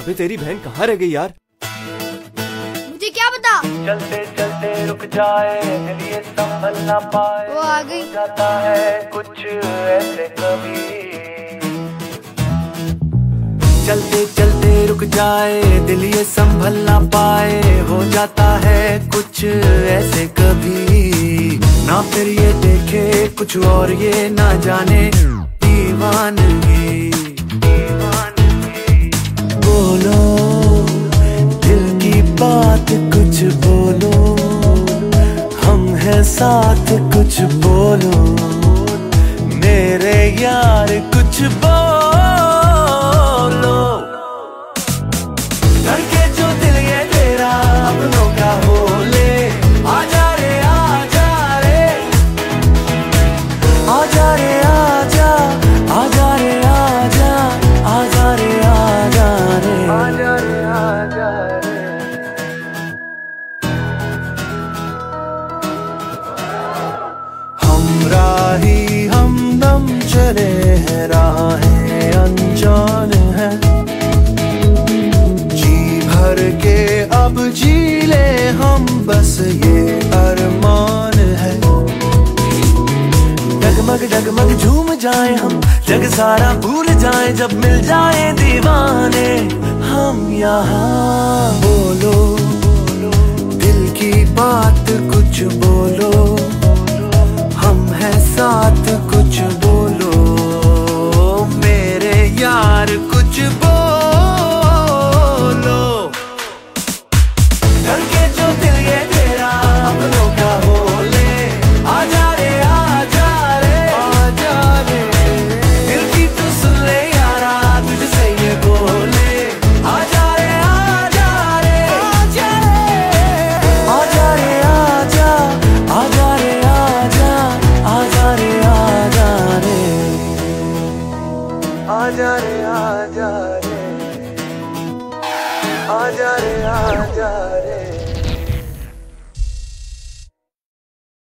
अबे तेरी बहन कहाँ रह गई यार? मुझे क्या पता? चलते चलते रुक जाए दिल ये संभल ना पाए। वो आ गई। जाता है कुछ ऐसे कभी। चलते चलते रुक जाए दिल ये संभल ना पाए। हो जाता है कुछ ऐसे कभी। कुछ और ये ना जाने। दीवानगी बोलो, दिल की बात कुछ बोलो। हम हैं साथ कुछ बोलो। मेरे यार कुछ बोलो हमराही हमदम चले हैं, राहें अनजान है। जी भर के अब जी ले हम, बस ये अरमान है। डगमग डगमग, झूम जाए हम, जग सारा भूल जाए, जब मिल जाए दीवाने। हम यहाँ बोलो दिल की बात कुछ बोलो आजा रे आजा रे आजा रे आजा रे।